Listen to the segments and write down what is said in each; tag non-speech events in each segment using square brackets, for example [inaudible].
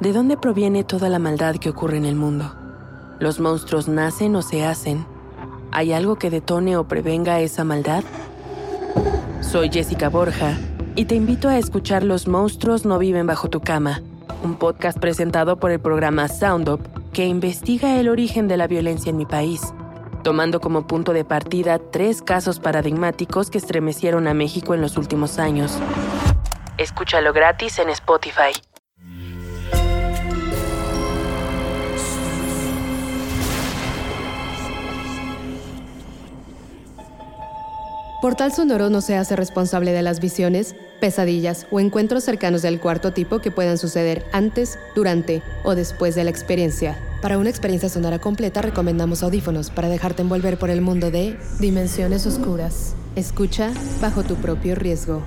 ¿De dónde proviene toda la maldad que ocurre en el mundo? ¿Los monstruos nacen o se hacen? ¿Hay algo que detone o prevenga esa maldad? Soy Jessica Borja y te invito a escuchar Los monstruos no viven bajo tu cama, un podcast presentado por el programa Sound Up que investiga el origen de la violencia en mi país, tomando como punto de partida tres casos paradigmáticos que estremecieron a México en los últimos años. Escúchalo gratis en Spotify. Portal Sonoro no se hace responsable de las visiones, pesadillas o encuentros cercanos del cuarto tipo que puedan suceder antes, durante o después de la experiencia. Para una experiencia sonora completa recomendamos audífonos para dejarte envolver por el mundo de dimensiones oscuras. Escucha bajo tu propio riesgo.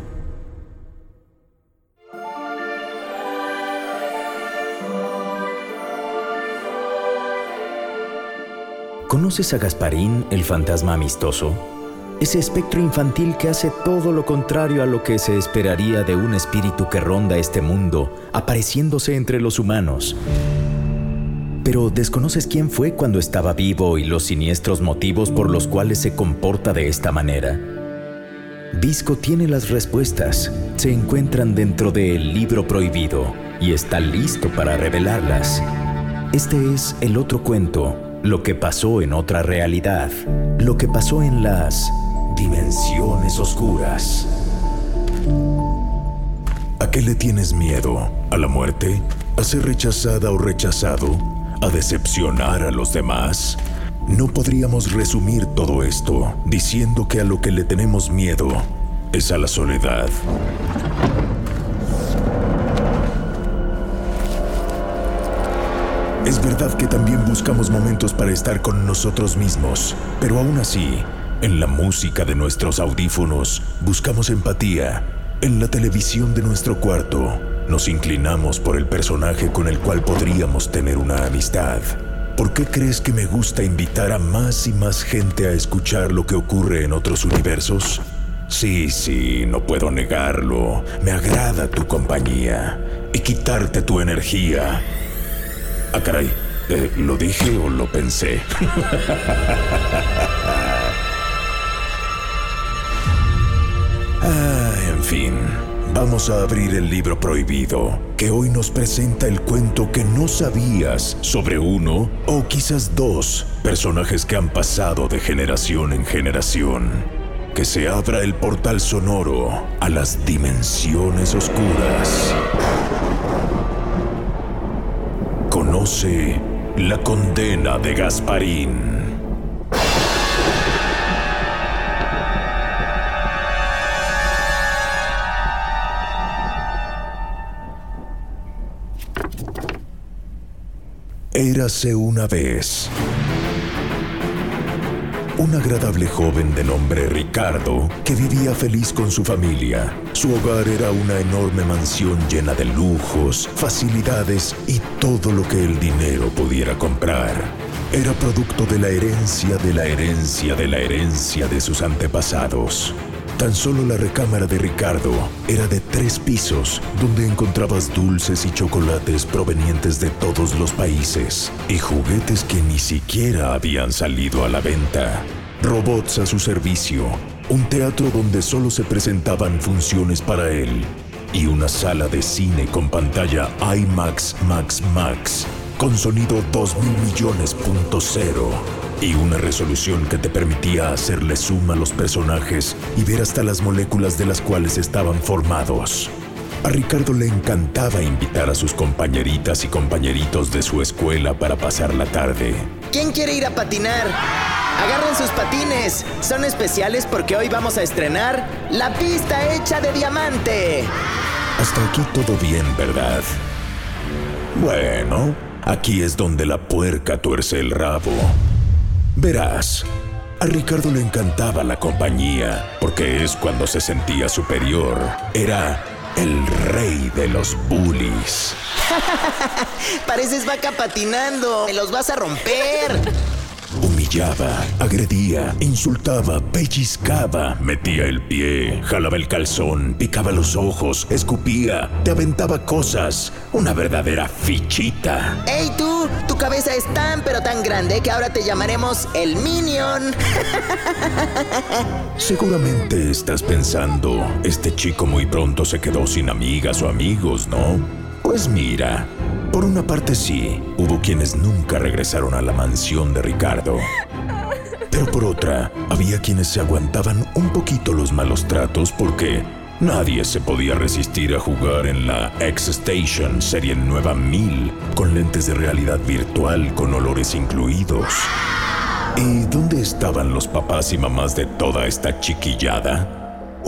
¿Conoces a Gasparín, el fantasma amistoso? Ese espectro infantil que hace todo lo contrario a lo que se esperaría de un espíritu que ronda este mundo, apareciéndose entre los humanos. Pero ¿desconoces quién fue cuando estaba vivo y los siniestros motivos por los cuales se comporta de esta manera? Visco tiene las respuestas, se encuentran dentro del libro prohibido y está listo para revelarlas. Este es el otro cuento, lo que pasó en otra realidad, lo que pasó en las dimensiones oscuras. ¿A qué le tienes miedo? ¿A la muerte? ¿A ser rechazada o rechazado? ¿A decepcionar a los demás? No podríamos resumir todo esto diciendo que a lo que le tenemos miedo es a la soledad. Es verdad que también buscamos momentos para estar con nosotros mismos, pero aún así, en la música de nuestros audífonos buscamos empatía. En la televisión de nuestro cuarto nos inclinamos por el personaje con el cual podríamos tener una amistad. ¿Por qué crees que me gusta invitar a más y más gente a escuchar lo que ocurre en otros universos? Sí, sí, no puedo negarlo. Me agrada tu compañía y quitarte tu energía. Ah, caray, eh, ¿lo dije o lo pensé? [laughs] Ah, en fin, vamos a abrir el libro prohibido, que hoy nos presenta el cuento que no sabías sobre uno o quizás dos personajes que han pasado de generación en generación. Que se abra el portal sonoro a las dimensiones oscuras. Conoce la condena de Gasparín. Érase una vez. Un agradable joven de nombre Ricardo que vivía feliz con su familia. Su hogar era una enorme mansión llena de lujos, facilidades y todo lo que el dinero pudiera comprar. Era producto de la herencia de la herencia de la herencia de sus antepasados. Tan solo la recámara de Ricardo era de tres pisos, donde encontrabas dulces y chocolates provenientes de todos los países y juguetes que ni siquiera habían salido a la venta. Robots a su servicio, un teatro donde solo se presentaban funciones para él y una sala de cine con pantalla IMAX Max Max con sonido 2000 millones punto cero y una resolución que te permitía hacerle suma a los personajes y ver hasta las moléculas de las cuales estaban formados. A Ricardo le encantaba invitar a sus compañeritas y compañeritos de su escuela para pasar la tarde. ¿Quién quiere ir a patinar? Agarren sus patines. Son especiales porque hoy vamos a estrenar la pista hecha de diamante. Hasta aquí todo bien, ¿verdad? Bueno, aquí es donde la puerca tuerce el rabo. Verás, a Ricardo le encantaba la compañía, porque es cuando se sentía superior. Era el rey de los bullies. [laughs] Pareces vaca patinando. Me los vas a romper. Humillaba, agredía, insultaba, pellizcaba, metía el pie, jalaba el calzón, picaba los ojos, escupía, te aventaba cosas. Una verdadera fichita. ¡Ey tú! Tu cabeza es tan pero tan grande que ahora te llamaremos el Minion. [laughs] Seguramente estás pensando, este chico muy pronto se quedó sin amigas o amigos, ¿no? Pues mira, por una parte sí, hubo quienes nunca regresaron a la mansión de Ricardo. Pero por otra, había quienes se aguantaban un poquito los malos tratos porque nadie se podía resistir a jugar en la X-Station Serie Nueva 1000 con lentes de realidad virtual con olores incluidos. ¿Y dónde estaban los papás y mamás de toda esta chiquillada?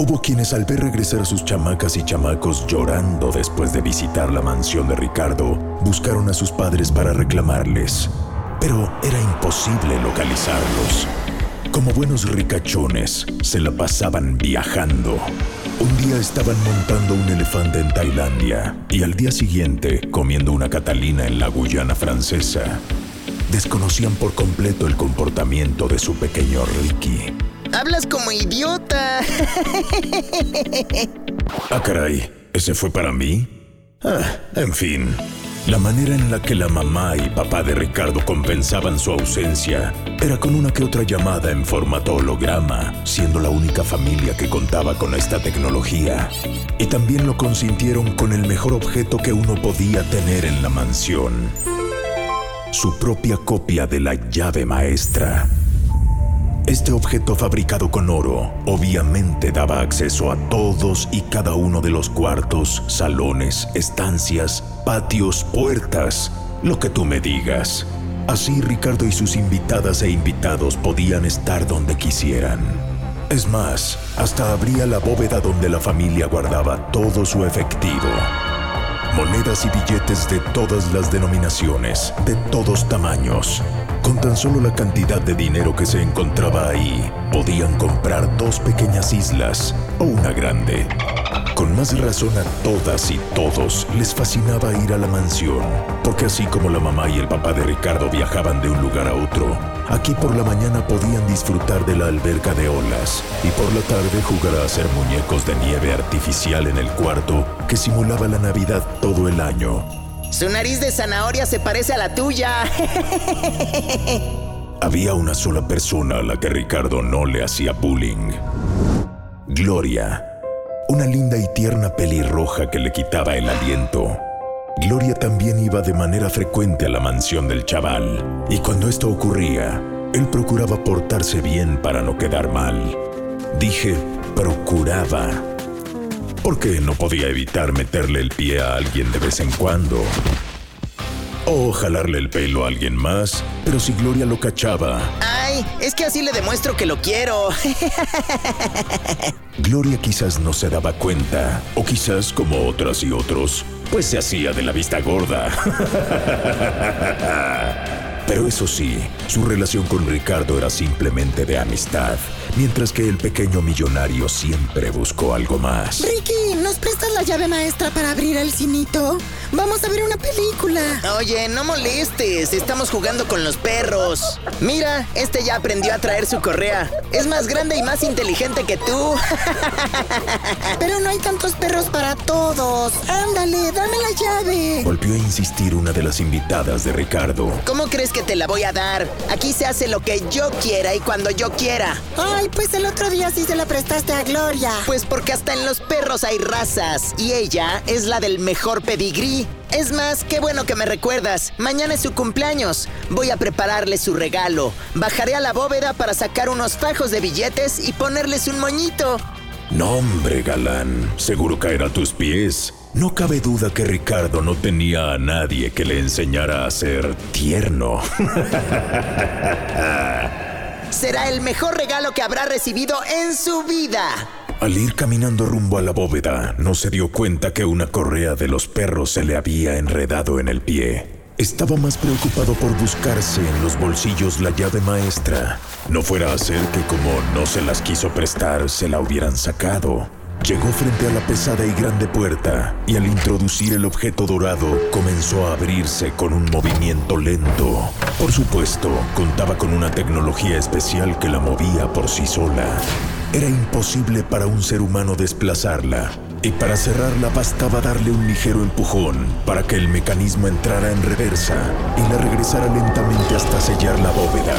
Hubo quienes al ver regresar sus chamacas y chamacos llorando después de visitar la mansión de Ricardo, buscaron a sus padres para reclamarles. Pero era imposible localizarlos. Como buenos ricachones, se la pasaban viajando. Un día estaban montando un elefante en Tailandia y al día siguiente comiendo una catalina en la Guyana francesa desconocían por completo el comportamiento de su pequeño Ricky. Hablas como idiota. [laughs] Ah, caray, ¿ese fue para mí? Ah, en fin. La manera en la que la mamá y papá de Ricardo compensaban su ausencia era con una que otra llamada en formato holograma, siendo la única familia que contaba con esta tecnología. Y también lo consintieron con el mejor objeto que uno podía tener en la mansión su propia copia de la llave maestra. Este objeto fabricado con oro obviamente daba acceso a todos y cada uno de los cuartos, salones, estancias, patios, puertas, lo que tú me digas. Así Ricardo y sus invitadas e invitados podían estar donde quisieran. Es más, hasta abría la bóveda donde la familia guardaba todo su efectivo monedas y billetes de todas las denominaciones, de todos tamaños. Con tan solo la cantidad de dinero que se encontraba ahí, podían comprar dos pequeñas islas o una grande. Con más razón a todas y todos les fascinaba ir a la mansión, porque así como la mamá y el papá de Ricardo viajaban de un lugar a otro, aquí por la mañana podían disfrutar de la alberca de olas y por la tarde jugar a hacer muñecos de nieve artificial en el cuarto que simulaba la Navidad todo el año. Su nariz de zanahoria se parece a la tuya. [laughs] Había una sola persona a la que Ricardo no le hacía bullying. Gloria una linda y tierna pelirroja que le quitaba el aliento. Gloria también iba de manera frecuente a la mansión del chaval, y cuando esto ocurría, él procuraba portarse bien para no quedar mal. Dije, procuraba, porque no podía evitar meterle el pie a alguien de vez en cuando. O jalarle el pelo a alguien más, pero si Gloria lo cachaba, es que así le demuestro que lo quiero. [laughs] Gloria quizás no se daba cuenta, o quizás como otras y otros, pues se hacía de la vista gorda. [laughs] Pero eso sí, su relación con Ricardo era simplemente de amistad, mientras que el pequeño millonario siempre buscó algo más. Ricky, ¿nos prestas la llave maestra para abrir el cinito? Vamos a ver una película. Oye, no molestes, estamos jugando con los perros. Mira, este ya aprendió a traer su correa. Es más grande y más inteligente que tú. [laughs] Pero no hay tantos perros para todos. Ándale, dame la llave. Volvió a insistir una de las invitadas de Ricardo. ¿Cómo crees que te la voy a dar? Aquí se hace lo que yo quiera y cuando yo quiera. Ay, pues el otro día sí se la prestaste a Gloria. Pues porque hasta en los perros hay razas y ella es la del mejor pedigrí. Es más, qué bueno que me recuerdas. Mañana es su cumpleaños. Voy a prepararle su regalo. Bajaré a la bóveda para sacar unos fajos de billetes y ponerles un moñito. No, hombre, galán. Seguro caerá a tus pies. No cabe duda que Ricardo no tenía a nadie que le enseñara a ser tierno. [laughs] Será el mejor regalo que habrá recibido en su vida. Al ir caminando rumbo a la bóveda, no se dio cuenta que una correa de los perros se le había enredado en el pie. Estaba más preocupado por buscarse en los bolsillos la llave maestra. No fuera a ser que como no se las quiso prestar, se la hubieran sacado. Llegó frente a la pesada y grande puerta y al introducir el objeto dorado comenzó a abrirse con un movimiento lento. Por supuesto, contaba con una tecnología especial que la movía por sí sola. Era imposible para un ser humano desplazarla y para cerrarla bastaba darle un ligero empujón para que el mecanismo entrara en reversa y la regresara lentamente hasta sellar la bóveda.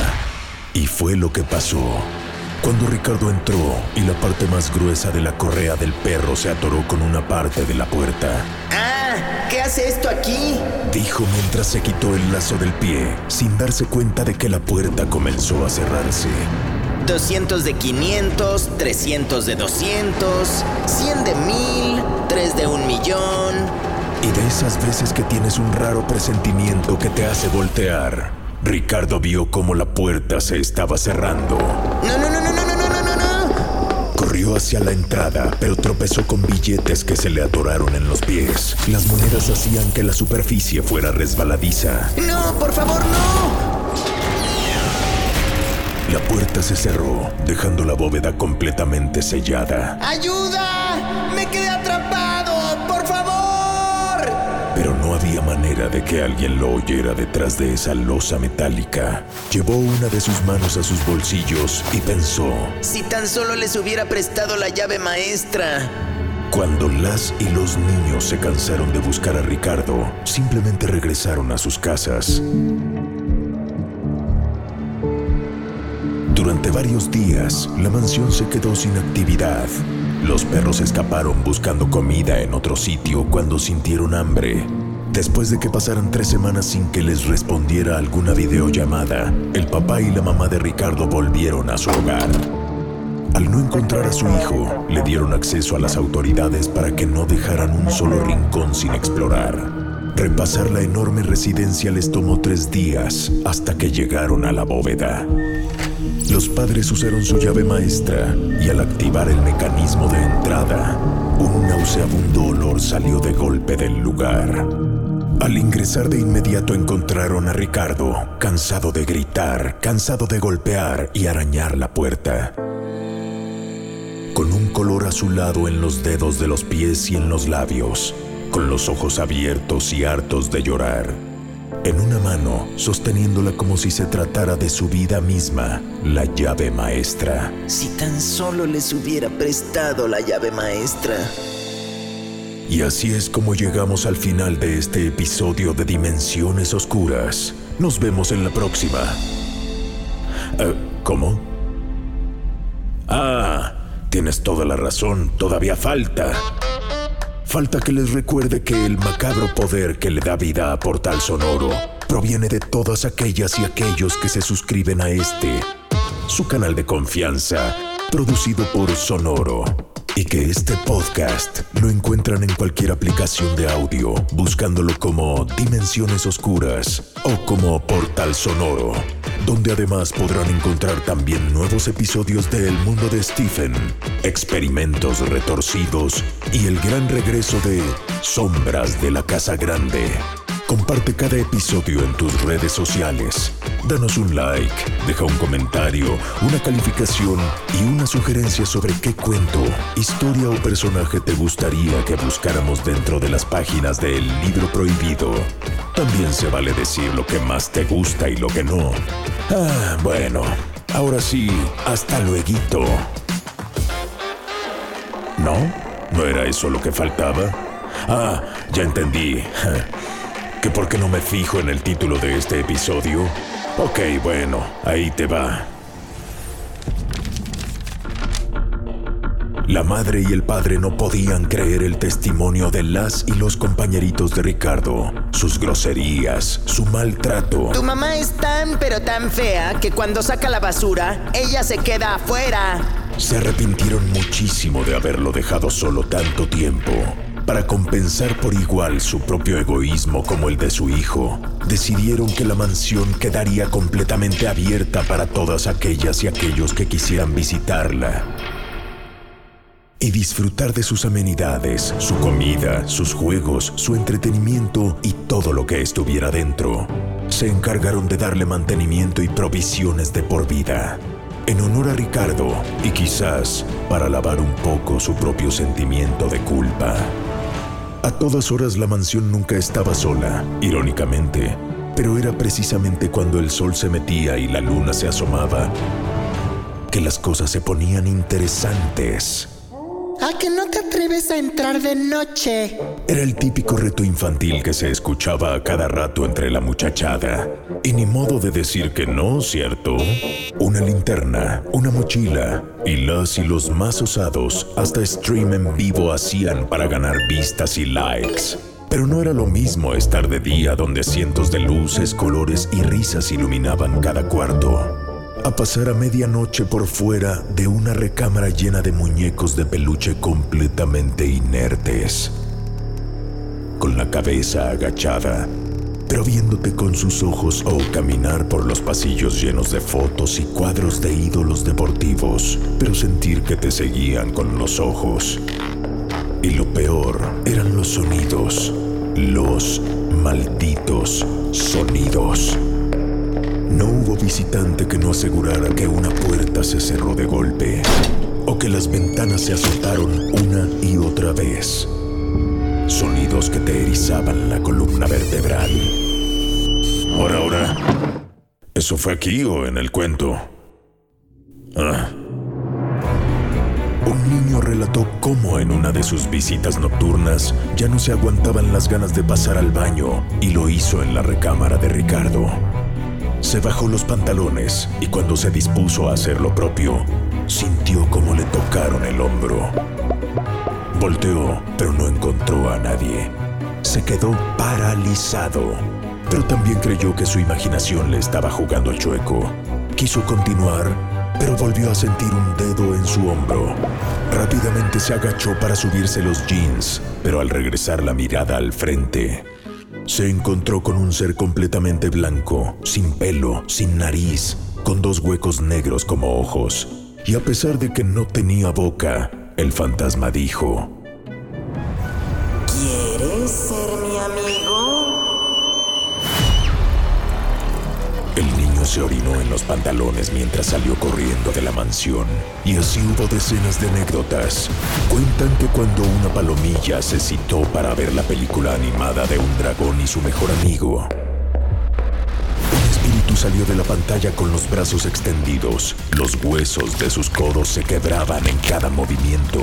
Y fue lo que pasó. Cuando Ricardo entró y la parte más gruesa de la correa del perro se atoró con una parte de la puerta. ¡Ah! ¿Qué hace esto aquí? Dijo mientras se quitó el lazo del pie, sin darse cuenta de que la puerta comenzó a cerrarse. 200 de 500, 300 de 200, 100 de 1000, 3 de un millón. Y de esas veces que tienes un raro presentimiento que te hace voltear, Ricardo vio cómo la puerta se estaba cerrando. No, no, Corrió hacia la entrada, pero tropezó con billetes que se le atoraron en los pies. Las monedas hacían que la superficie fuera resbaladiza. No, por favor, no. La puerta se cerró, dejando la bóveda completamente sellada. ¡Ayuda! Manera de que alguien lo oyera detrás de esa losa metálica. Llevó una de sus manos a sus bolsillos y pensó, Si tan solo les hubiera prestado la llave maestra. Cuando las y los niños se cansaron de buscar a Ricardo, simplemente regresaron a sus casas. Durante varios días, la mansión se quedó sin actividad. Los perros escaparon buscando comida en otro sitio cuando sintieron hambre. Después de que pasaran tres semanas sin que les respondiera alguna videollamada, el papá y la mamá de Ricardo volvieron a su hogar. Al no encontrar a su hijo, le dieron acceso a las autoridades para que no dejaran un solo rincón sin explorar. Repasar la enorme residencia les tomó tres días hasta que llegaron a la bóveda. Los padres usaron su llave maestra y al activar el mecanismo de entrada, un nauseabundo olor salió de golpe del lugar. Al ingresar de inmediato encontraron a Ricardo, cansado de gritar, cansado de golpear y arañar la puerta. Con un color azulado en los dedos de los pies y en los labios, con los ojos abiertos y hartos de llorar. En una mano, sosteniéndola como si se tratara de su vida misma, la llave maestra. Si tan solo les hubiera prestado la llave maestra. Y así es como llegamos al final de este episodio de Dimensiones Oscuras. Nos vemos en la próxima. Eh, ¿Cómo? Ah, tienes toda la razón, todavía falta. Falta que les recuerde que el macabro poder que le da vida a Portal Sonoro proviene de todas aquellas y aquellos que se suscriben a este, su canal de confianza, producido por Sonoro. Y que este podcast lo encuentran en cualquier aplicación de audio, buscándolo como Dimensiones Oscuras o como Portal Sonoro, donde además podrán encontrar también nuevos episodios de El Mundo de Stephen, experimentos retorcidos y el gran regreso de Sombras de la Casa Grande. Comparte cada episodio en tus redes sociales. Danos un like, deja un comentario, una calificación y una sugerencia sobre qué cuento, historia o personaje te gustaría que buscáramos dentro de las páginas del libro prohibido. También se vale decir lo que más te gusta y lo que no. Ah, bueno, ahora sí, hasta luego. ¿No? ¿No era eso lo que faltaba? Ah, ya entendí. [laughs] ¿Que por qué no me fijo en el título de este episodio? Ok, bueno, ahí te va. La madre y el padre no podían creer el testimonio de las y los compañeritos de Ricardo, sus groserías, su maltrato. Tu mamá es tan pero tan fea que cuando saca la basura, ella se queda afuera. Se arrepintieron muchísimo de haberlo dejado solo tanto tiempo. Para compensar por igual su propio egoísmo como el de su hijo, decidieron que la mansión quedaría completamente abierta para todas aquellas y aquellos que quisieran visitarla y disfrutar de sus amenidades, su comida, sus juegos, su entretenimiento y todo lo que estuviera dentro. Se encargaron de darle mantenimiento y provisiones de por vida. en honor a Ricardo y quizás para lavar un poco su propio sentimiento de culpa. A todas horas la mansión nunca estaba sola, irónicamente, pero era precisamente cuando el sol se metía y la luna se asomaba que las cosas se ponían interesantes. ¿A que no te atreves a entrar de noche? Era el típico reto infantil que se escuchaba a cada rato entre la muchachada. Y ni modo de decir que no, ¿cierto? Una linterna, una mochila y las y los más osados hasta stream en vivo hacían para ganar vistas y likes. Pero no era lo mismo estar de día donde cientos de luces, colores y risas iluminaban cada cuarto a pasar a medianoche por fuera de una recámara llena de muñecos de peluche completamente inertes, con la cabeza agachada, pero viéndote con sus ojos o caminar por los pasillos llenos de fotos y cuadros de ídolos deportivos, pero sentir que te seguían con los ojos. Y lo peor eran los sonidos, los malditos sonidos. No hubo visitante que no asegurara que una puerta se cerró de golpe o que las ventanas se azotaron una y otra vez. Sonidos que te erizaban la columna vertebral. Ahora, ahora. ¿Eso fue aquí o en el cuento? Ah. Un niño relató cómo en una de sus visitas nocturnas ya no se aguantaban las ganas de pasar al baño y lo hizo en la recámara de Ricardo. Se bajó los pantalones y cuando se dispuso a hacer lo propio, sintió como le tocaron el hombro. Volteó, pero no encontró a nadie. Se quedó paralizado, pero también creyó que su imaginación le estaba jugando el chueco. Quiso continuar, pero volvió a sentir un dedo en su hombro. Rápidamente se agachó para subirse los jeans, pero al regresar la mirada al frente, se encontró con un ser completamente blanco, sin pelo, sin nariz, con dos huecos negros como ojos. Y a pesar de que no tenía boca, el fantasma dijo, ¿Quieres ser se orinó en los pantalones mientras salió corriendo de la mansión. Y así hubo decenas de anécdotas. Cuentan que cuando una palomilla se citó para ver la película animada de un dragón y su mejor amigo, un espíritu salió de la pantalla con los brazos extendidos. Los huesos de sus codos se quebraban en cada movimiento.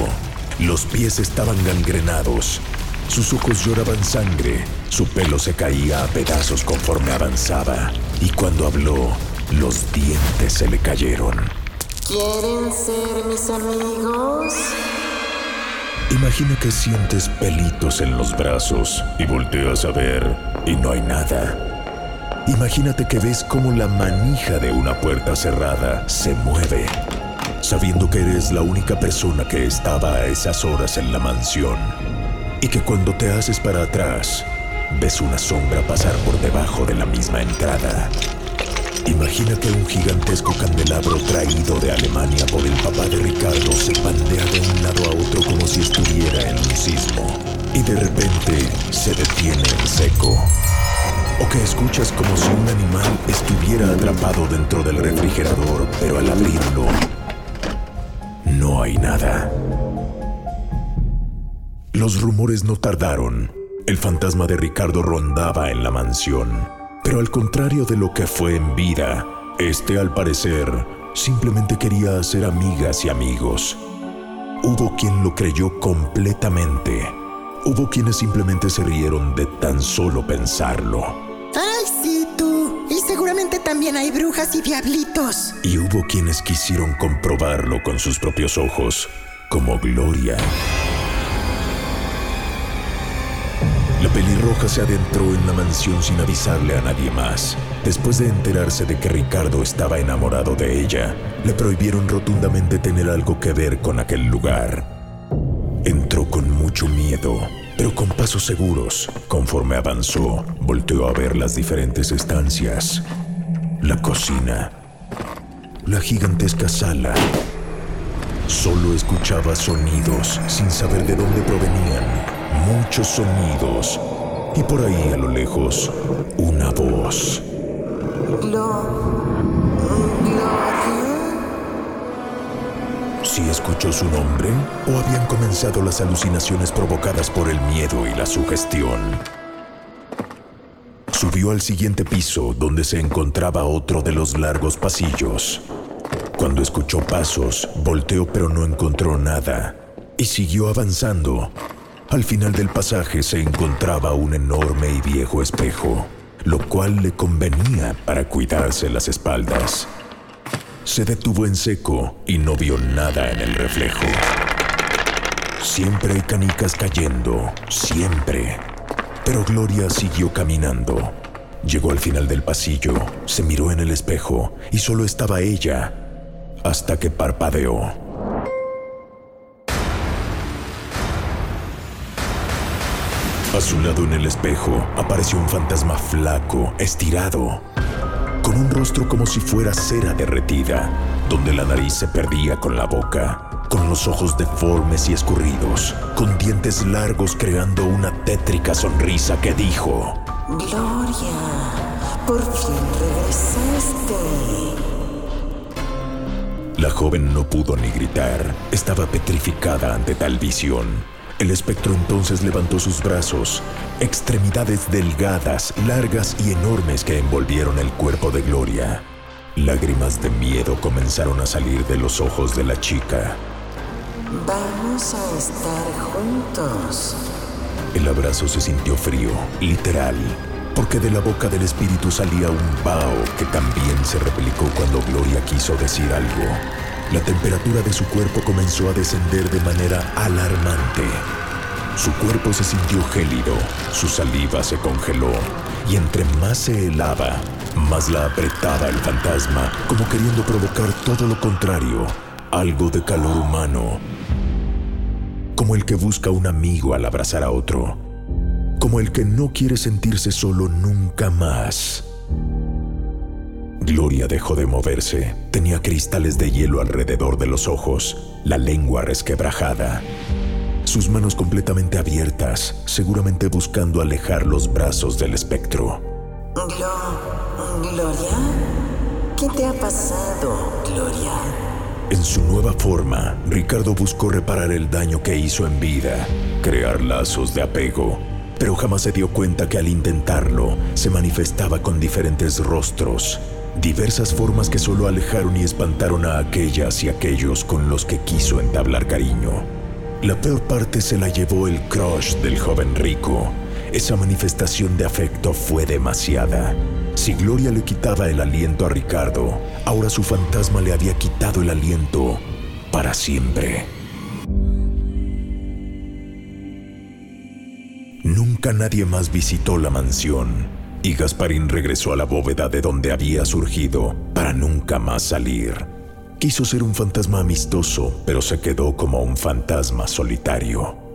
Los pies estaban gangrenados. Sus ojos lloraban sangre. Su pelo se caía a pedazos conforme avanzaba. Y cuando habló, los dientes se le cayeron. ¿Quieren ser mis amigos? Imagina que sientes pelitos en los brazos y volteas a ver y no hay nada. Imagínate que ves como la manija de una puerta cerrada se mueve, sabiendo que eres la única persona que estaba a esas horas en la mansión y que cuando te haces para atrás, ves una sombra pasar por debajo de la misma entrada. Imagina que un gigantesco candelabro traído de Alemania por el papá de Ricardo se pandea de un lado a otro como si estuviera en un sismo y de repente se detiene en seco. O que escuchas como si un animal estuviera atrapado dentro del refrigerador, pero al abrirlo no hay nada. Los rumores no tardaron. El fantasma de Ricardo rondaba en la mansión. Pero al contrario de lo que fue en vida, este al parecer simplemente quería hacer amigas y amigos. Hubo quien lo creyó completamente. Hubo quienes simplemente se rieron de tan solo pensarlo. ¡Ay, sí, tú! Y seguramente también hay brujas y diablitos. Y hubo quienes quisieron comprobarlo con sus propios ojos, como Gloria. Pelirroja se adentró en la mansión sin avisarle a nadie más. Después de enterarse de que Ricardo estaba enamorado de ella, le prohibieron rotundamente tener algo que ver con aquel lugar. Entró con mucho miedo, pero con pasos seguros. Conforme avanzó, volteó a ver las diferentes estancias. La cocina. La gigantesca sala. Solo escuchaba sonidos sin saber de dónde provenían muchos sonidos y por ahí a lo lejos una voz. Si escuchó su nombre o habían comenzado las alucinaciones provocadas por el miedo y la sugestión. Subió al siguiente piso donde se encontraba otro de los largos pasillos. Cuando escuchó pasos, volteó pero no encontró nada y siguió avanzando. Al final del pasaje se encontraba un enorme y viejo espejo, lo cual le convenía para cuidarse las espaldas. Se detuvo en seco y no vio nada en el reflejo. Siempre hay canicas cayendo, siempre. Pero Gloria siguió caminando. Llegó al final del pasillo, se miró en el espejo y solo estaba ella, hasta que parpadeó. A su lado en el espejo apareció un fantasma flaco, estirado, con un rostro como si fuera cera derretida, donde la nariz se perdía con la boca, con los ojos deformes y escurridos, con dientes largos creando una tétrica sonrisa que dijo, Gloria, por fin regresaste. La joven no pudo ni gritar, estaba petrificada ante tal visión. El espectro entonces levantó sus brazos, extremidades delgadas, largas y enormes que envolvieron el cuerpo de Gloria. Lágrimas de miedo comenzaron a salir de los ojos de la chica. Vamos a estar juntos. El abrazo se sintió frío, literal, porque de la boca del espíritu salía un vaho que también se replicó cuando Gloria quiso decir algo. La temperatura de su cuerpo comenzó a descender de manera alarmante. Su cuerpo se sintió gélido, su saliva se congeló, y entre más se helaba, más la apretaba el fantasma, como queriendo provocar todo lo contrario, algo de calor humano, como el que busca un amigo al abrazar a otro, como el que no quiere sentirse solo nunca más. Gloria dejó de moverse, tenía cristales de hielo alrededor de los ojos, la lengua resquebrajada, sus manos completamente abiertas, seguramente buscando alejar los brazos del espectro. Glo- Gloria, ¿qué te ha pasado, Gloria? En su nueva forma, Ricardo buscó reparar el daño que hizo en vida, crear lazos de apego, pero jamás se dio cuenta que al intentarlo se manifestaba con diferentes rostros, diversas formas que solo alejaron y espantaron a aquellas y aquellos con los que quiso entablar cariño. La peor parte se la llevó el crush del joven rico. Esa manifestación de afecto fue demasiada. Si Gloria le quitaba el aliento a Ricardo, ahora su fantasma le había quitado el aliento para siempre. Nunca nadie más visitó la mansión y Gasparín regresó a la bóveda de donde había surgido para nunca más salir. Quiso ser un fantasma amistoso, pero se quedó como un fantasma solitario.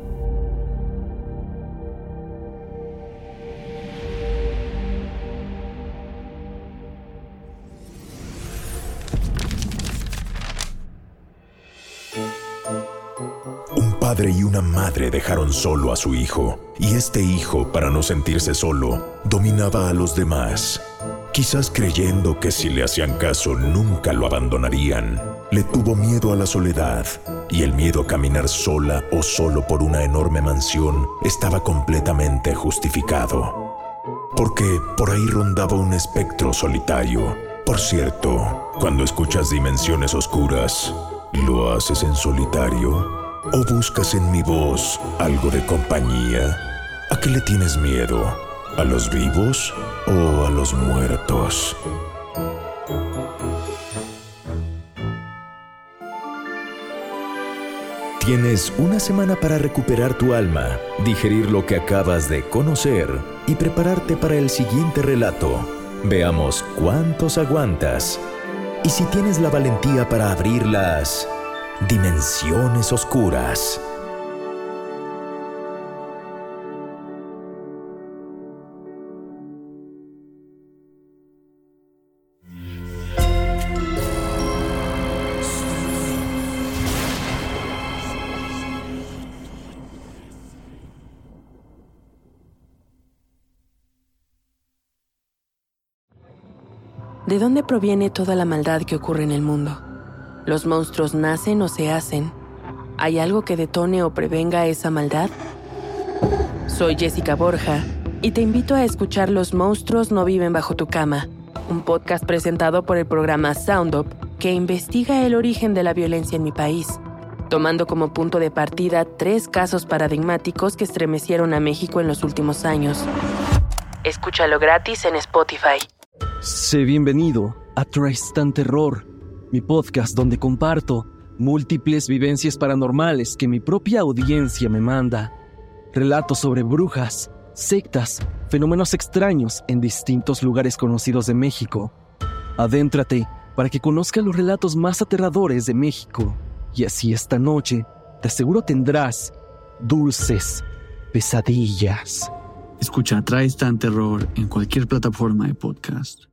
Un padre y una madre dejaron solo a su hijo, y este hijo, para no sentirse solo, dominaba a los demás. Quizás creyendo que si le hacían caso nunca lo abandonarían, le tuvo miedo a la soledad, y el miedo a caminar sola o solo por una enorme mansión estaba completamente justificado. Porque por ahí rondaba un espectro solitario. Por cierto, cuando escuchas dimensiones oscuras, ¿lo haces en solitario? ¿O buscas en mi voz algo de compañía? ¿A qué le tienes miedo? ¿A los vivos o a los muertos? Tienes una semana para recuperar tu alma, digerir lo que acabas de conocer y prepararte para el siguiente relato. Veamos cuántos aguantas y si tienes la valentía para abrir las dimensiones oscuras. ¿De dónde proviene toda la maldad que ocurre en el mundo? ¿Los monstruos nacen o se hacen? ¿Hay algo que detone o prevenga esa maldad? Soy Jessica Borja y te invito a escuchar Los monstruos no viven bajo tu cama, un podcast presentado por el programa Sound Up que investiga el origen de la violencia en mi país, tomando como punto de partida tres casos paradigmáticos que estremecieron a México en los últimos años. Escúchalo gratis en Spotify. Sé bienvenido a Tristan Terror, mi podcast donde comparto múltiples vivencias paranormales que mi propia audiencia me manda. Relatos sobre brujas, sectas, fenómenos extraños en distintos lugares conocidos de México. Adéntrate para que conozcas los relatos más aterradores de México. Y así esta noche, te aseguro tendrás dulces pesadillas. Escucha Tristan Terror en cualquier plataforma de podcast.